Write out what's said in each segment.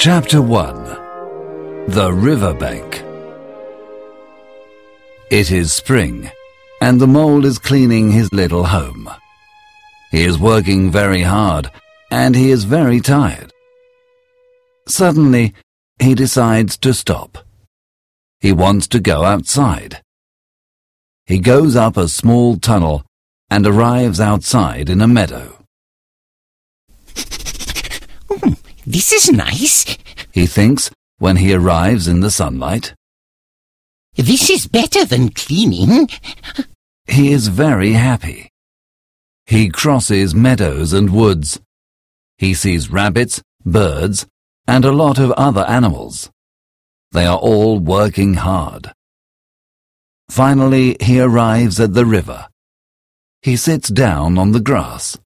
Chapter 1 The Riverbank It is spring, and the mole is cleaning his little home. He is working very hard, and he is very tired. Suddenly, he decides to stop. He wants to go outside. He goes up a small tunnel and arrives outside in a meadow. This is nice. He thinks when he arrives in the sunlight. This is better than cleaning. He is very happy. He crosses meadows and woods. He sees rabbits, birds, and a lot of other animals. They are all working hard. Finally, he arrives at the river. He sits down on the grass.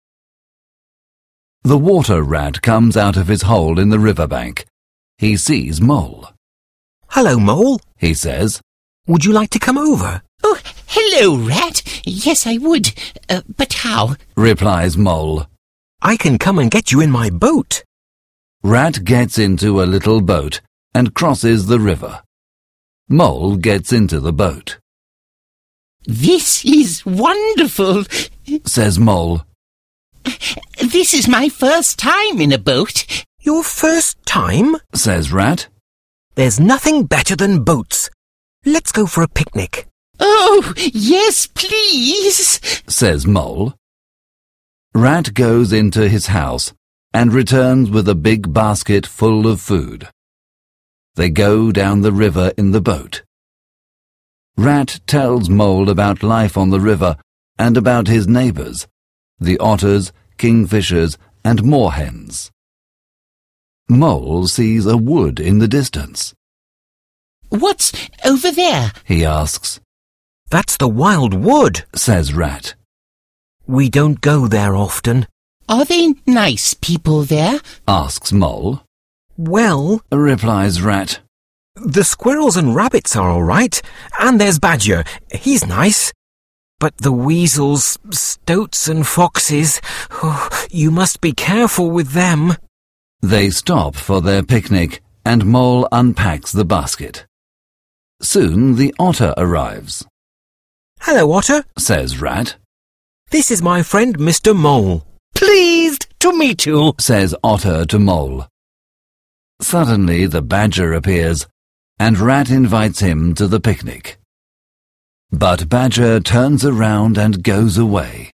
The water rat comes out of his hole in the riverbank. He sees Mole. Hello, Mole. He says, Would you like to come over? Oh, hello, Rat. Yes, I would. Uh, but how? replies Mole. I can come and get you in my boat. Rat gets into a little boat and crosses the river. Mole gets into the boat. This is wonderful. Says Mole. This is my first time in a boat. Your first time? Says Rat. There's nothing better than boats. Let's go for a picnic. Oh, yes, please. Says Mole. Rat goes into his house and returns with a big basket full of food. They go down the river in the boat. Rat tells Mole about life on the river and about his neighbors, the otters, kingfishers, and moorhens. Mole sees a wood in the distance. What's over there? He asks, That's the wild wood. says Rat. We don't go there often. Are they nice people there? Asks Mole. Well, Replies Rat. the squirrels and rabbits are all right, and there's Badger. He's nice. But the weasels, stoats, and foxes, oh, you must be careful with them. They stop for their picnic and Mole unpacks the basket. Soon the otter arrives, Hello, Otter. says Rat. This is my friend Mr. Mole. Pleased to meet you. says Otter to Mole. Suddenly the badger appears, and Rat invites him to the picnic. But Badger turns around and goes away,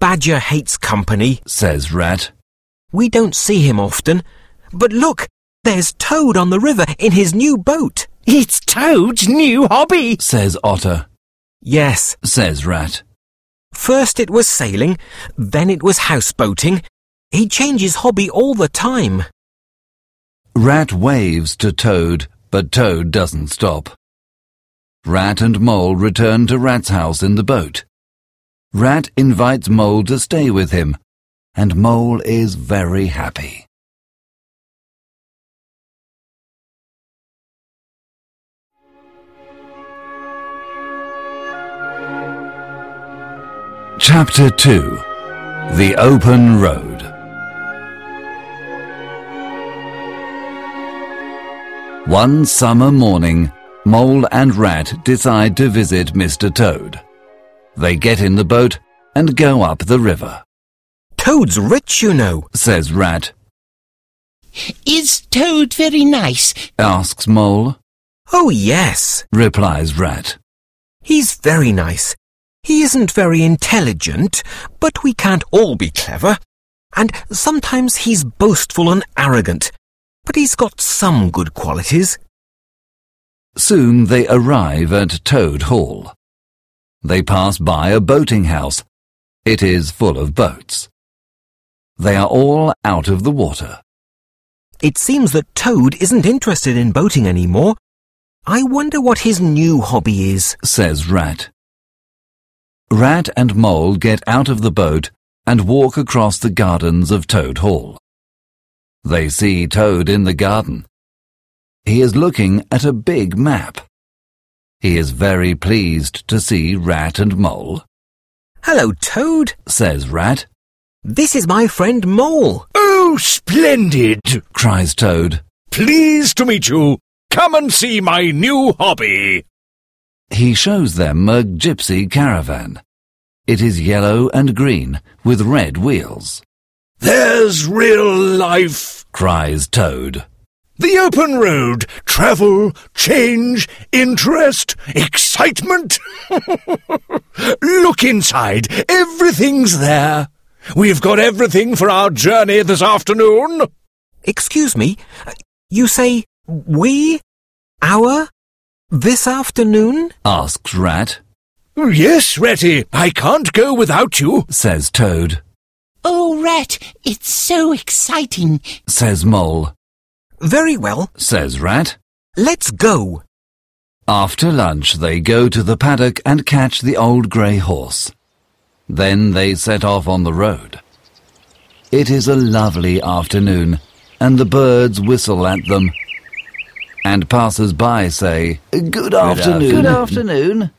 Badger hates company. says Rat. We don't see him often. But look, there's Toad on the river in his new boat. It's Toad's new hobby. says Otter, Yes, says Rat. first it was sailing, then it was houseboating. He changes hobby all the time. Rat waves to Toad, but Toad doesn't stop. Rat and Mole return to Rat's house in the boat. Rat invites Mole to stay with him, and Mole is very happy. Chapter 2 The Open Road One summer morning, Mole and Rat decide to visit Mr. Toad. They get in the boat and go up the river, Toad's rich, you know. says Rat, Is Toad very nice? asks Mole, Oh, yes. replies Rat. He's very nice. He isn't very intelligent, but we can't all be clever. And sometimes he's boastful and arrogant, but he's got some good qualities. Soon they arrive at Toad Hall. They pass by a boating house. It is full of boats. They are all out of the water. It seems that Toad isn't interested in boating anymore. I wonder what his new hobby is. says Rat. Rat and Mole get out of the boat and walk across the gardens of Toad Hall. They see Toad in the garden. He is looking at a big map. He is very pleased to see Rat and Mole, Hello, Toad. says Rat. This is my friend Mole. Oh, splendid! cries Toad. Pleased to meet you. Come and see my new hobby. He shows them a gypsy caravan. It is yellow and green with red wheels. There's real life. cries Toad. The open road. Travel, change, interest, excitement. Look inside. Everything's there. We've got everything for our journey this afternoon. Excuse me, you say we? Our? This afternoon? asks Rat, Yes, Ratty, I can't go without you. says Toad, Oh, Rat, it's so exciting. says Mole, Very well, says Rat. let's go. After lunch they go to the paddock and catch the old grey horse. Then they set off on the road. It is a lovely afternoon, and the birds whistle at them. And passers-by say, Good afternoon. Good afternoon.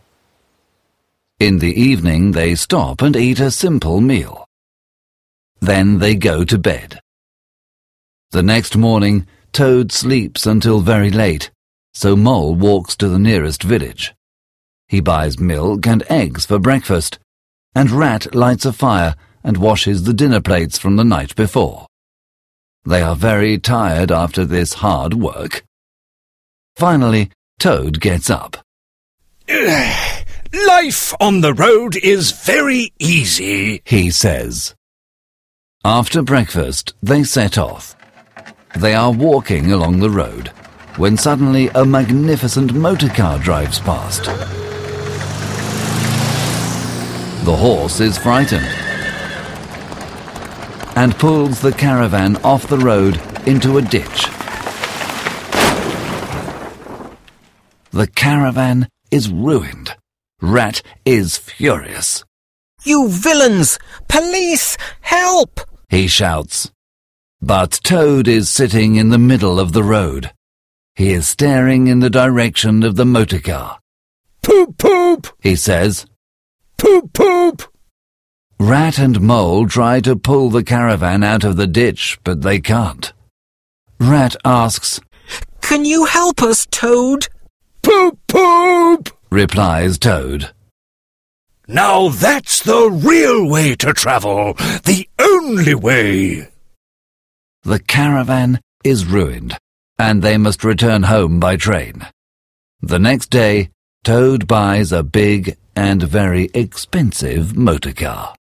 In the evening they stop and eat a simple meal. Then they go to bed. The next morning, Toad sleeps until very late, so Mole walks to the nearest village. He buys milk and eggs for breakfast, and Rat lights a fire and washes the dinner plates from the night before. They are very tired after this hard work. Finally, Toad gets up. Life on the road is very easy. he says. After breakfast, they set off. They are walking along the road when suddenly a magnificent motor car drives past. The horse is frightened and pulls the caravan off the road into a ditch. The caravan is ruined. Rat is furious. You villains! Police! Help! he shouts. But Toad is sitting in the middle of the road. He is staring in the direction of the motor car. Poop poop! He says, Poop poop! Rat and Mole try to pull the caravan out of the ditch, but they can't. Rat asks, Can you help us, Toad? Poop poop! replies Toad. Now that's the real way to travel. The only way. The caravan is ruined, and they must return home by train. The next day, Toad buys a big and very expensive motor car.